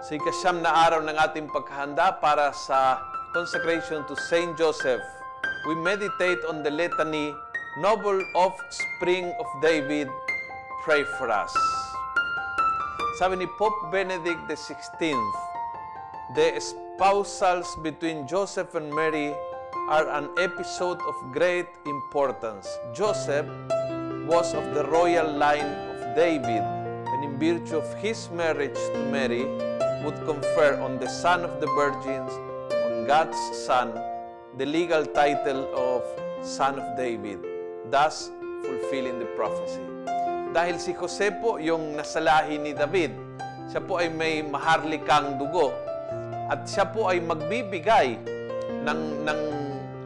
Sa ikasyam na araw ng ating pagkahanda para sa consecration to Saint Joseph, we meditate on the litany, Noble Offspring of David, pray for us. Sabi ni Pope Benedict XVI, the espousals between Joseph and Mary are an episode of great importance. Joseph was of the royal line of David, and in virtue of his marriage to Mary, would confer on the Son of the Virgins, on God's Son, the legal title of Son of David, thus fulfilling the prophecy. Dahil si Jose po yung nasalahi ni David, siya po ay may maharlikang dugo at siya po ay magbibigay ng, ng,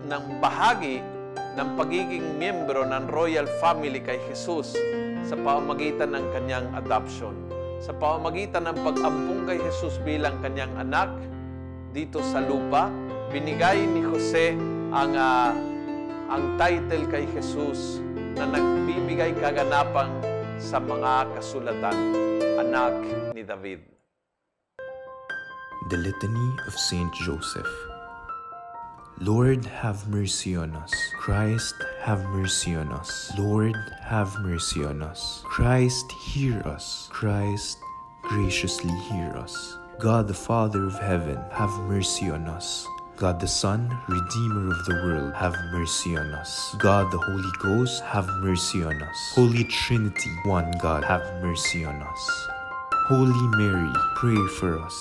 ng bahagi ng pagiging miyembro ng royal family kay Jesus sa pamamagitan ng kanyang adoption. Sa pamamagitan ng pag-ampung kay Jesus bilang kanyang anak dito sa lupa, binigay ni Jose ang, uh, ang title kay Jesus na nagbibigay kaganapang sa mga kasulatan, anak ni David. The Litany of Saint Joseph. Lord, have mercy on us. Christ, have mercy on us. Lord, have mercy on us. Christ, hear us. Christ, graciously hear us. God the Father of heaven, have mercy on us. God the Son, Redeemer of the world, have mercy on us. God the Holy Ghost, have mercy on us. Holy Trinity, one God, have mercy on us. Holy Mary, pray for us.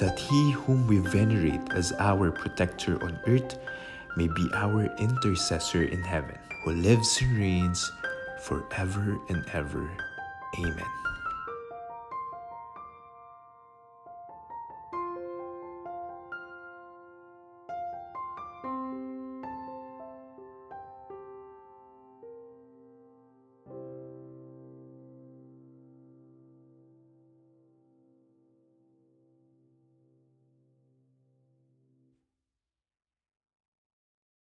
that he whom we venerate as our protector on earth may be our intercessor in heaven, who lives and reigns forever and ever. Amen.